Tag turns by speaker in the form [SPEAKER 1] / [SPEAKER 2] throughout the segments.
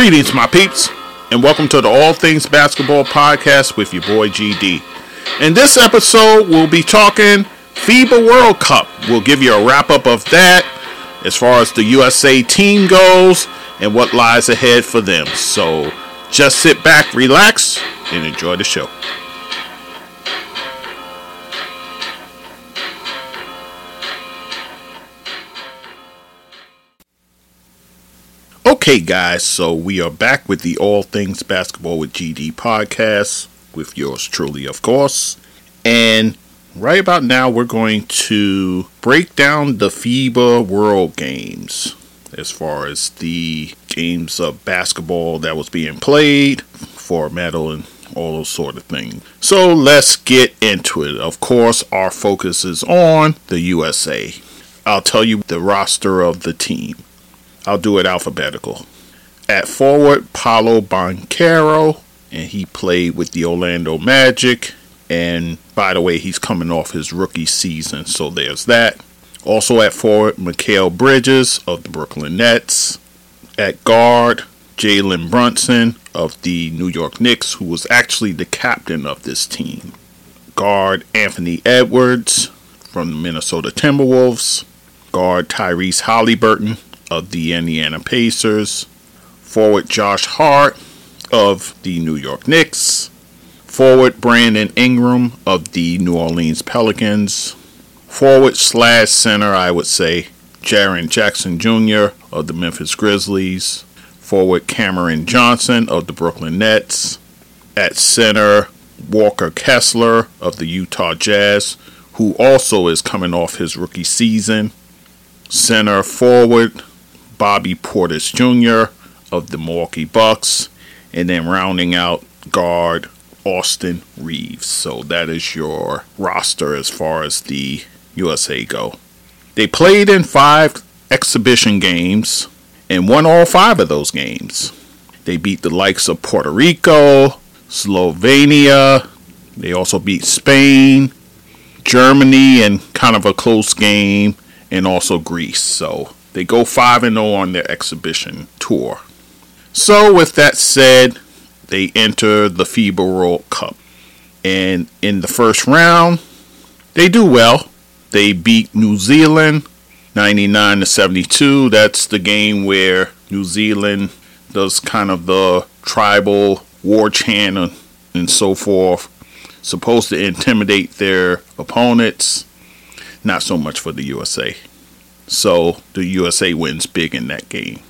[SPEAKER 1] Greetings, my peeps, and welcome to the All Things Basketball Podcast with your boy GD. In this episode, we'll be talking FIBA World Cup. We'll give you a wrap up of that as far as the USA team goes and what lies ahead for them. So just sit back, relax, and enjoy the show. Okay, guys, so we are back with the All Things Basketball with GD podcast with yours truly, of course. And right about now, we're going to break down the FIBA World Games as far as the games of basketball that was being played for medal and all those sort of things. So let's get into it. Of course, our focus is on the USA. I'll tell you the roster of the team. I'll do it alphabetical. At forward, Paolo Banchero, and he played with the Orlando Magic. And by the way, he's coming off his rookie season, so there's that. Also at forward, Mikal Bridges of the Brooklyn Nets. At guard, Jalen Brunson of the New York Knicks, who was actually the captain of this team. Guard Anthony Edwards from the Minnesota Timberwolves. Guard Tyrese Halliburton of the Indiana Pacers, forward Josh Hart of the New York Knicks, forward Brandon Ingram of the New Orleans Pelicans, forward slash center, I would say, Jaren Jackson Jr. of the Memphis Grizzlies, forward Cameron Johnson of the Brooklyn Nets, at center Walker Kessler of the Utah Jazz, who also is coming off his rookie season, center forward Bobby Portis Jr. of the Milwaukee Bucks, and then rounding out guard Austin Reaves. So that is your roster as far as the USA go. They played in five exhibition games and won all five of those games. They beat the likes of Puerto Rico, Slovenia. They also beat Spain, Germany, and kind of a close game, and also Greece. So they go 5 and 0 on their exhibition tour. So, with that said, they enter the FIBA World Cup. And in the first round, they do well. They beat New Zealand 99 to 72. That's the game where New Zealand does kind of the tribal war chant and, and so forth. Supposed to intimidate their opponents. Not so much for the USA. So the USA wins big in that game.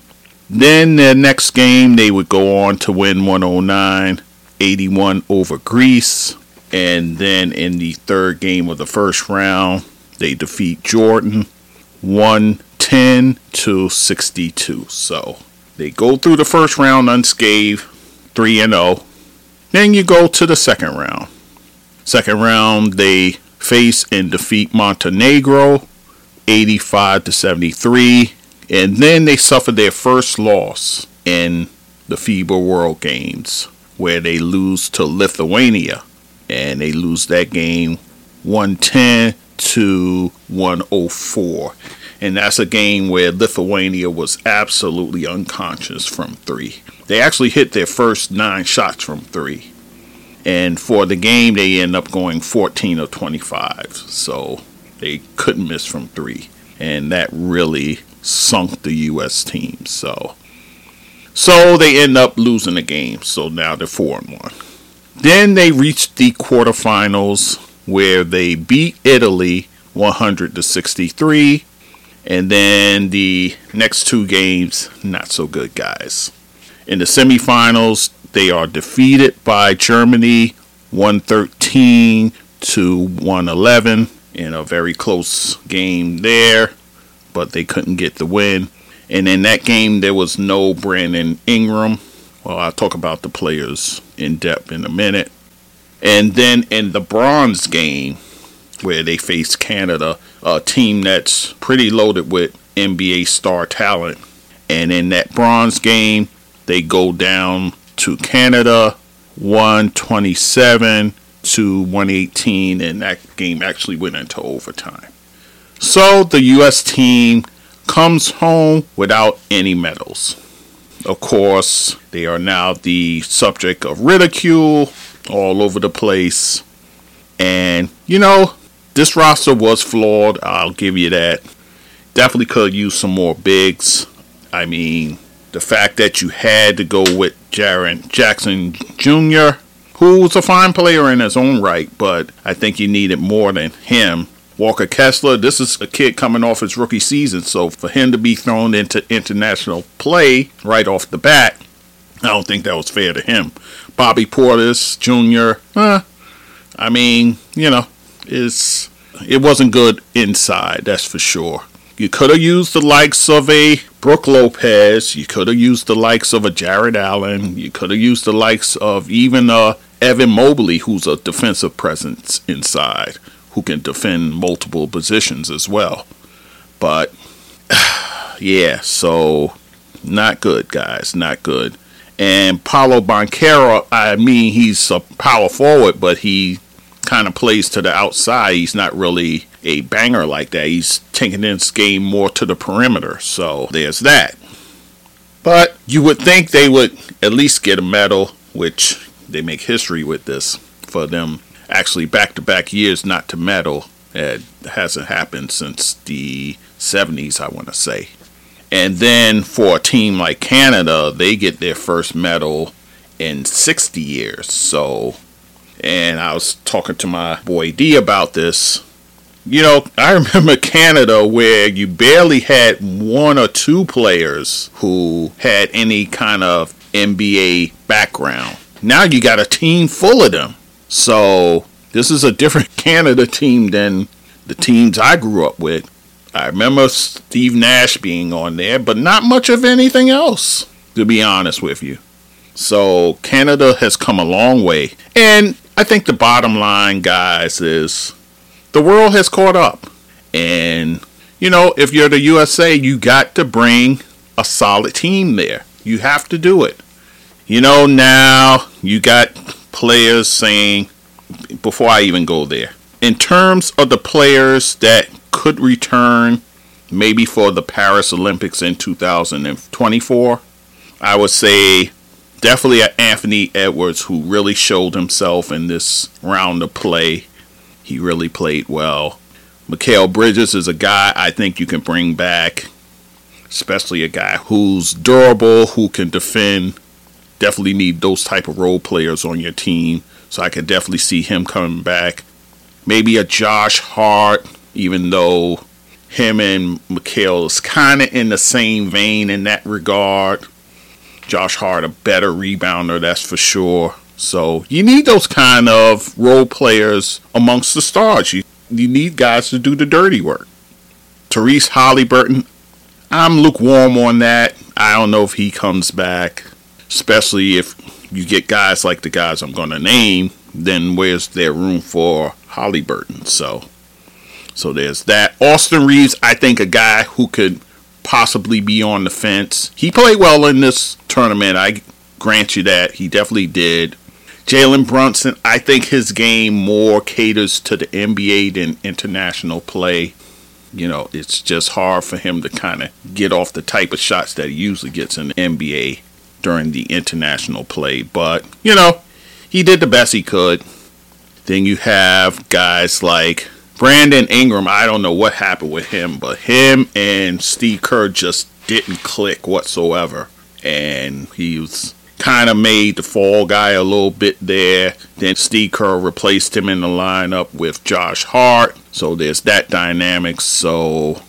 [SPEAKER 1] Then the next game, they would go on to win 109 81 over Greece. And then in the third game of the first round, they defeat Jordan 110 to 62. So they go through the first round unscathed, 3 and 0. Then you go to the second round. Second round, they face and defeat Montenegro 85 to 73. And then they suffered their first loss in the FIBA World Games, where they lose to Lithuania. And they lose that game 110 to 104. And that's a game where Lithuania was absolutely unconscious from three. They actually hit their first nine shots from three. And for the game, they end up going 14 of 25. So they couldn't miss from three, and that really sunk the U.S. team. So, so they end up losing the game. So now they're four and one. Then they reached the quarterfinals where they beat Italy 100 to 63. And then the next two games, not so good, guys. In the semifinals, they are defeated by Germany 113 to 111 in a very close game there, but they couldn't get the win. And in that game, there was no Brandon Ingram. Well, I'll talk about the players in depth in a minute. And then in the bronze game, where they faced Canada, a team that's pretty loaded with NBA star talent. And in that bronze game, they go down to Canada 127 to 118, and that game actually went into overtime. So the U.S. team comes home without any medals. of course, they are now the subject of ridicule all over the place. And, you know, this roster was flawed. I'll give you that. Definitely could use some more bigs. I mean, the fact that you had to go with Jaren Jackson Jr., who was a fine player in his own right, but I think you needed more than him. Walker Kessler, this is a kid coming off his rookie season, so for him to be thrown into international play right off the bat, I don't think that was fair to him. Bobby Portis Jr., eh, I mean, you know, it's it wasn't good inside, that's for sure. You could have used the likes of a Brook Lopez. You could have used the likes of a Jarrett Allen. You could have used the likes of even uh, Evan Mobley, who's a defensive presence inside, who can defend multiple positions as well. But yeah, so not good, guys. Not good. And Paolo Banchero, I mean, he's a power forward, but he kind of plays to the outside. He's not really a banger like that. He's taking this game more to the perimeter. So there's that. But you would think they would at least get a medal, which they make history with this for them actually back to back years not to medal. It hasn't happened since the 70s, I want to say. And then for a team like Canada, they get their first medal in 60 years. So and I was talking to my boy D about this. You know, I remember Canada where you barely had one or two players who had any kind of NBA background. Now you got a team full of them. So this is a different Canada team than the teams I grew up with. I remember Steve Nash being on there, but not much of anything else, to be honest with you. So Canada has come a long way. And I think the bottom line, guys, is the world has caught up. And, you know, if you're the USA, you got to bring a solid team there. You have to do it. You know, now you got players saying, before I even go there, in terms of the players that could return maybe for the Paris Olympics in 2024, I would say definitely Anthony Edwards who really showed himself in this round of play. He really played well. Mikal Bridges is a guy I think you can bring back, especially a guy who's durable, who can defend. Definitely need those type of role players on your team. So I can definitely see him coming back. Maybe a Josh Hart, even though him and Mikal is kind of in the same vein in that regard. Josh Hart a better rebounder, that's for sure. So you need those kind of role players amongst the stars. You you need guys to do the dirty work. Tyrese Halliburton, I'm lukewarm on that. I don't know if he comes back, especially if you get guys like the guys I'm going to name. Then where's there room for Halliburton? So, so there's that. Austin Reaves, I think a guy who could possibly be on the fence. He played well in this tournament. I grant you that. He definitely did. Jalen Brunson, I think his game more caters to the NBA than international play. You know, it's just hard for him to kind of get off the type of shots that he usually gets in the NBA during the international play. But, you know, he did the best he could. Then you have guys like Brandon Ingram, I don't know what happened with him, but him and Steve Kerr just didn't click whatsoever. And he was kind of made the fall guy a little bit there. Then Steve Kerr replaced him in the lineup with Josh Hart. So there's that dynamic. So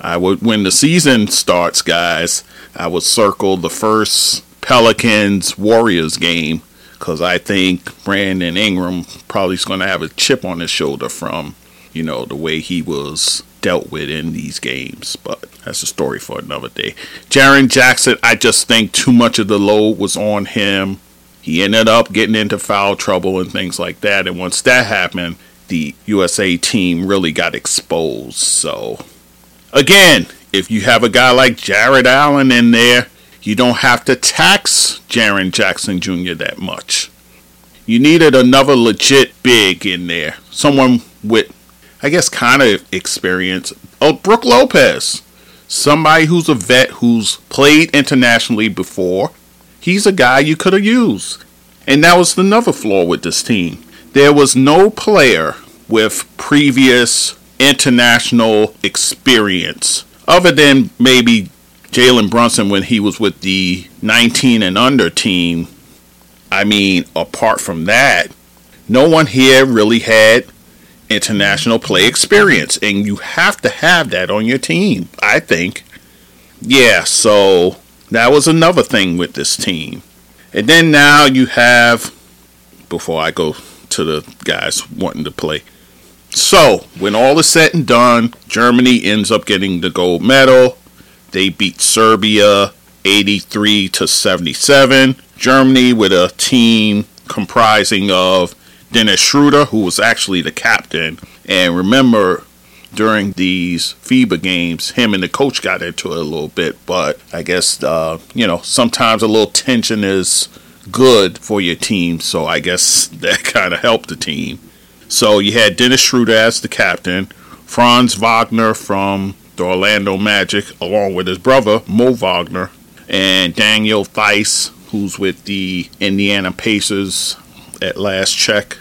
[SPEAKER 1] I would, when the season starts, guys, I would circle the first Pelicans Warriors game because I think Brandon Ingram probably is going to have a chip on his shoulder from, you know, the way he was dealt with in these games. But that's a story for another day. Jaren Jackson, I just think too much of the load was on him. He ended up getting into foul trouble and things like that. And once that happened, the USA team really got exposed. So, again, if you have a guy like Jarrett Allen in there, you don't have to tax Jaren Jackson Jr. that much. You needed another legit big in there. Someone with, I guess, kind of experience. Oh, Brook Lopez. somebody who's a vet who's played internationally before. He's a guy you could have used. And that was another flaw with this team. There was no player with previous international experience, other than maybe Jalen Brunson when he was with the 19 and under team. I mean, apart from that, no one here really had international play experience, and you have to have that on your team, I think. Yeah, so that was another thing with this team. And then now you have, before I go to the guys wanting to play. So, when all is said and done, Germany ends up getting the gold medal. They beat Serbia 83 to 77. Germany with a team comprising of Dennis Schroeder, who was actually the captain. And remember, during these FIBA games, him and the coach got into it a little bit. But I guess, uh, you know, sometimes a little tension is good for your team. So I guess that kind of helped the team. So you had Dennis Schroeder as the captain, Franz Wagner from the Orlando Magic, along with his brother, Mo Wagner, and Daniel Theis, who's with the Indiana Pacers at last check.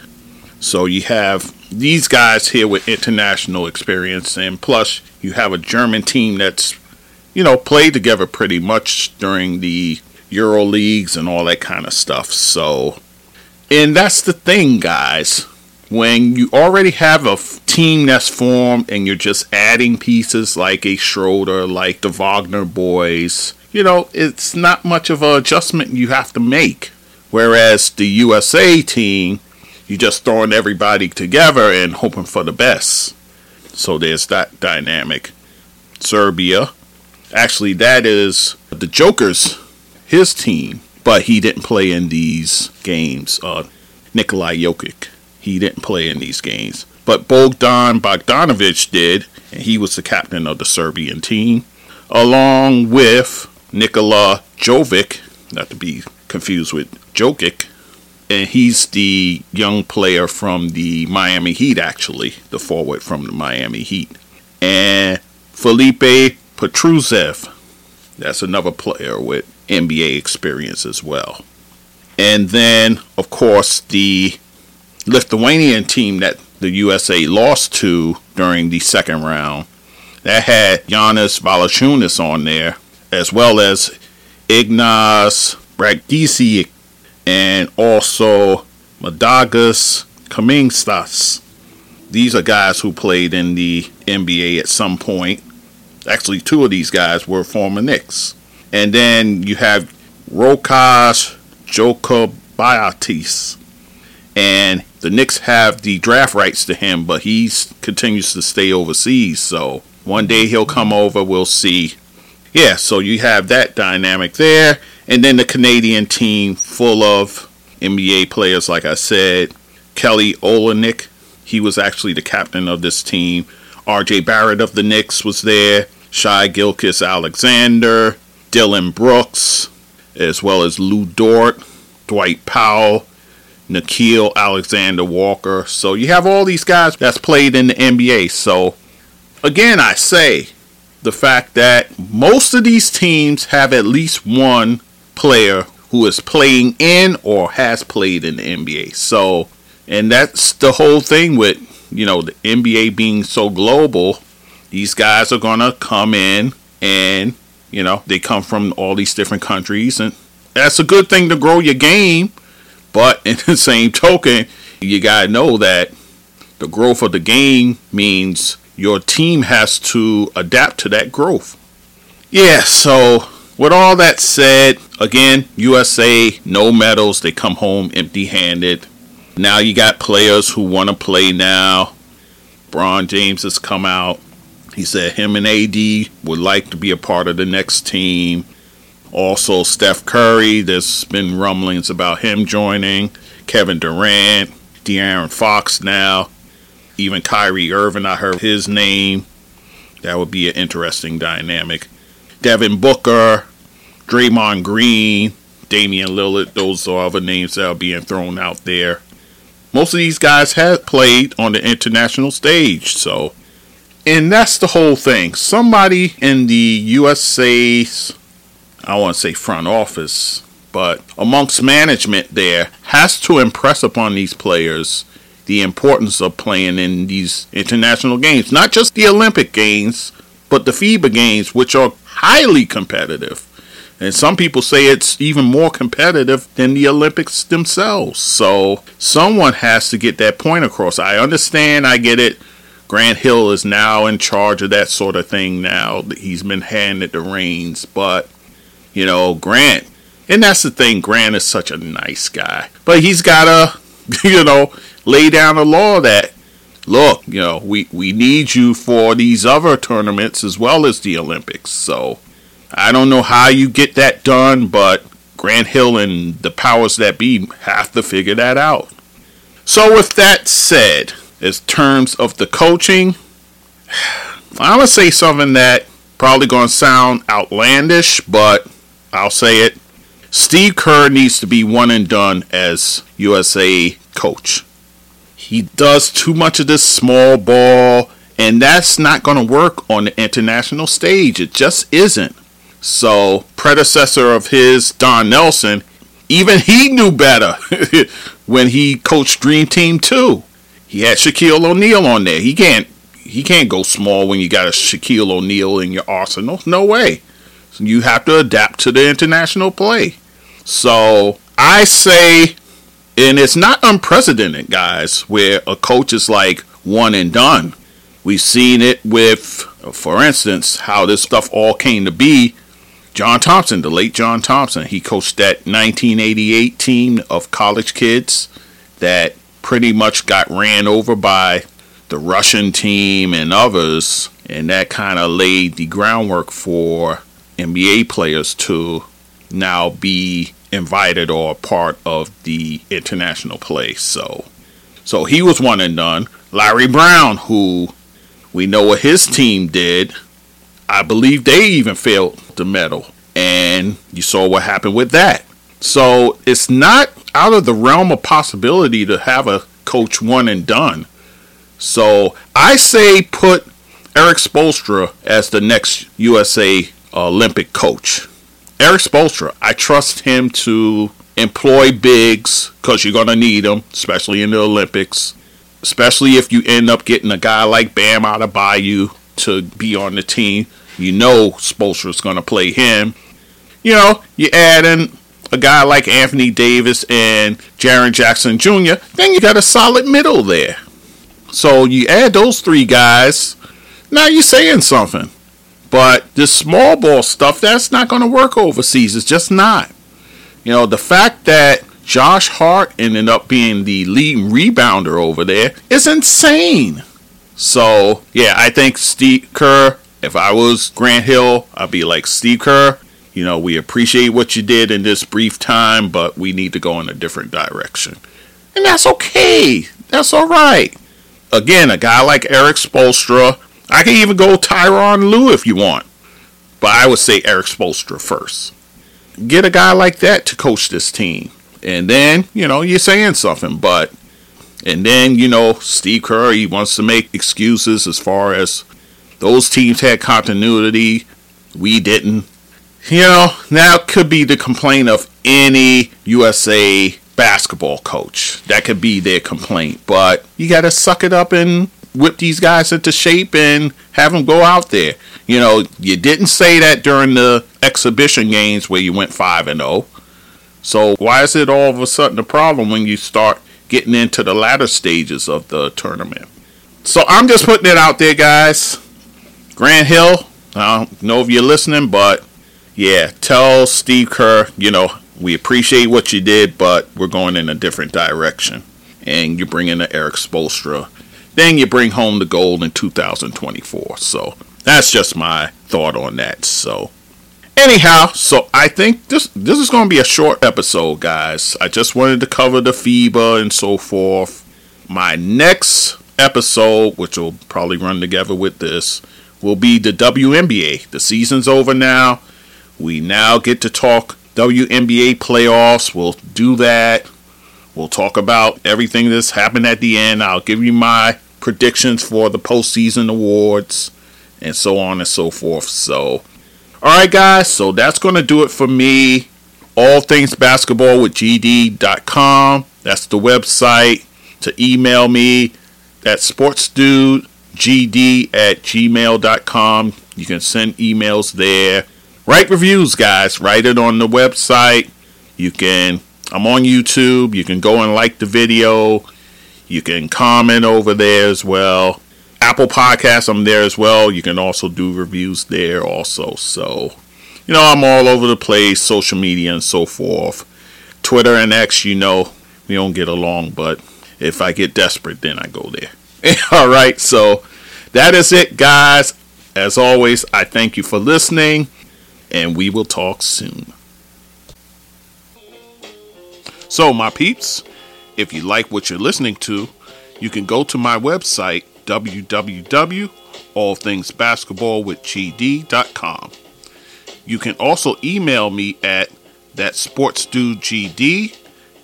[SPEAKER 1] So you have these guys here with international experience, and plus you have a German team that's, you know, played together pretty much during the Euro leagues and all that kind of stuff. So, and that's the thing, guys. When you already have a f- team that's formed and you're just adding pieces like a Schroeder, like the Wagner boys, you know, it's not much of an adjustment you have to make. Whereas the USA team, you're just throwing everybody together and hoping for the best. So there's that dynamic. Serbia, actually, that is the Joker's his team, but he didn't play in these games. Uh, Nikolai Jokic, he didn't play in these games, but Bogdan Bogdanovic did, and he was the captain of the Serbian team, along with Nikola Jovic, not to be confused with Jokic, and he's the young player from the Miami Heat, actually, the forward from the Miami Heat. And Felipe Petrusev, that's another player with NBA experience as well. And then, of course, the Lithuanian team that the USA lost to during the second round, that had Jonas Valanciunas on there, as well as Ignas Brazdeikis and also Mindaugas Kuzminskas. These are guys who played in the NBA at some point. Actually, two of these guys were former Knicks. And then you have Rokas Jokubaitis. And the Knicks have the draft rights to him, but he continues to stay overseas. So one day he'll come over. We'll see. Yeah, so you have that dynamic there. And then the Canadian team full of NBA players, like I said. Kelly Olynyk, he was actually the captain of this team. RJ Barrett of the Knicks was there. Shai Gilgeous-Alexander, Dillon Brooks, as well as Lu Dort, Dwight Powell, Nickeil Alexander Walker. So you have all these guys that's played in the NBA. So again, I say the fact that most of these teams have at least one player who is playing in or has played in the NBA. So, and that's the whole thing with, you know, the NBA being so global. These guys are going to come in and, you know, they come from all these different countries. And that's a good thing to grow your game. But in the same token, you got to know that the growth of the game means your team has to adapt to that growth. Yeah, so with all that said, again, USA, no medals. They come home empty handed. Now you got players who want to play now. Bron James has come out. He said him and AD would like to be a part of the next team. Also, Steph Curry, there's been rumblings about him joining. Kevin Durant, De'Aaron Fox now. Even Kyrie Irving, I heard his name. That would be an interesting dynamic. Devin Booker, Draymond Green, Damian Lillard, those are other names that are being thrown out there. Most of these guys have played on the international stage, so And that's the whole thing. Somebody in the USA's, I want to say front office, but amongst management there has to impress upon these players the importance of playing in these international games, not just the Olympic games, but the FIBA games, which are highly competitive. And some people say it's even more competitive than the Olympics themselves. So someone has to get that point across. I understand, I get it. Grant Hill is now in charge of that sort of thing now. that He's been handed the reins. But, you know, Grant, and that's the thing, Grant is such a nice guy. But he's got to, you know, lay down a law that look, you know, we, we need you for these other tournaments as well as the Olympics. So I don't know how you get that done, but Grant Hill and the powers that be have to figure that out. So, with that said, as terms of the coaching, I'm gonna say something that probably gonna sound outlandish, but I'll say it. Steve Kerr needs to be one and done as USA coach. He does too much of this small ball, and that's not going to work on the international stage. It just isn't. So, predecessor of his, Don Nelson, even he knew better when he coached Dream Team 2. He had Shaquille O'Neal on there. He can't he can't go small when you got a Shaquille O'Neal in your arsenal. No way. You have to adapt to the international play. So, I say and it's not unprecedented, guys, where a coach is like one and done. We've seen it with, for instance, how this stuff all came to be. John Thompson, the late John Thompson, he coached that 1988 team of college kids that pretty much got ran over by the Russian team and others, and that kind of laid the groundwork for NBA players to now be invited or part of the international play. So, so he was one and done. Larry Brown, who we know what his team did, I believe they even failed the medal, and you saw what happened with that. So it's not out of the realm of possibility to have a coach one and done. So I say put Erik Spoelstra as the next USA Olympic coach. Erik Spoelstra, I trust him to employ bigs because you're going to need them, especially in the Olympics. Especially if you end up getting a guy like Bam Adebayo to be on the team. You know Spoelstra's going to play him. You know, you add in a guy like Anthony Davis and Jaren Jackson Jr., then you got a solid middle there. So you add those three guys, now you're saying something. But this small ball stuff, that's not going to work overseas. It's just not. You know, the fact that Josh Hart ended up being the lead rebounder over there is insane. So, yeah, I think Steve Kerr, if I was Grant Hill, I'd be like, Steve Kerr, you know, we appreciate what you did in this brief time, but we need to go in a different direction. And that's okay. That's all right. Again, a guy like Erik Spoelstra, I can even go Tyronn Lue if you want. But I would say Erik Spoelstra first. Get a guy like that to coach this team. And then, you know, you're saying something. But, and then, you know, Steve Kerr, he wants to make excuses as far as those teams had continuity. We didn't. You know, now could be the complaint of any USA basketball coach. That could be their complaint. But you got to suck it up and whip these guys into shape and have them go out there. You know, you didn't say that during the exhibition games where you went 5 and 0. So why is it all of a sudden a problem when you start getting into the latter stages of the tournament? So I'm just putting it out there, guys. Grant Hill, I don't know if you're listening, but yeah, tell Steve Kerr, you know, we appreciate what you did, but we're going in a different direction. And you're bringing the Erik Spoelstra then you bring home the gold in 2024. So that's just my thought on that. So anyhow, so I think this this is going to be a short episode, guys. I just wanted to cover the FIBA and so forth. My next episode, which will probably run together with this, will be the WNBA. The season's over now. We now get to talk WNBA playoffs. We'll do that. We'll talk about everything that's happened at the end. I'll give you my predictions for the postseason awards, and so on and so forth. So, all right, guys. So that's going to do it for me. All things basketball with GD.com. That's the website to email me. That's sportsdudegd at gmail.com. You can send emails there. Write reviews, guys. Write it on the website. You can, I'm on YouTube. You can go and like the video. You can comment over there as well. Apple Podcasts, I'm there as well. You can also do reviews there also. So, you know, I'm all over the place, social media and so forth. Twitter and X, you know, we don't get along, but if I get desperate, then I go there. all right, so that is it, guys. As always, I thank you for listening, and we will talk soon. So, my peeps, if you like what you're listening to, you can go to my website, www.allthingsbasketballwithgd.com. You can also email me at thatsportsdudegd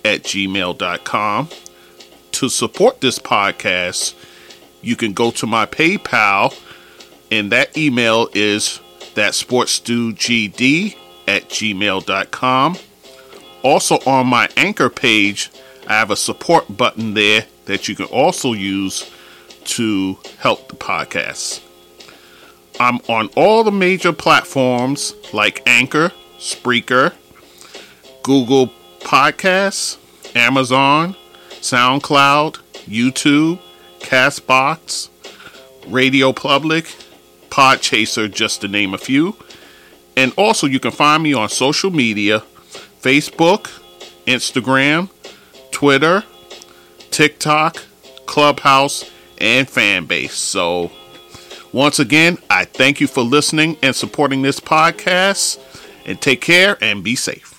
[SPEAKER 1] at gmail.com. To support this podcast, you can go to my PayPal, and that email is thatsportsdudegd at gmail.com. Also, on my Anchor page, I have a support button there that you can also use to help the podcast. I'm on all the major platforms like Anchor, Spreaker, Google Podcasts, Amazon, SoundCloud, YouTube, Castbox, Radio Public, Podchaser, just to name a few. And also, you can find me on social media Facebook, Instagram, Twitter, TikTok, Clubhouse, and Fanbase. So, once again, I thank you for listening and supporting this podcast. And take care and be safe.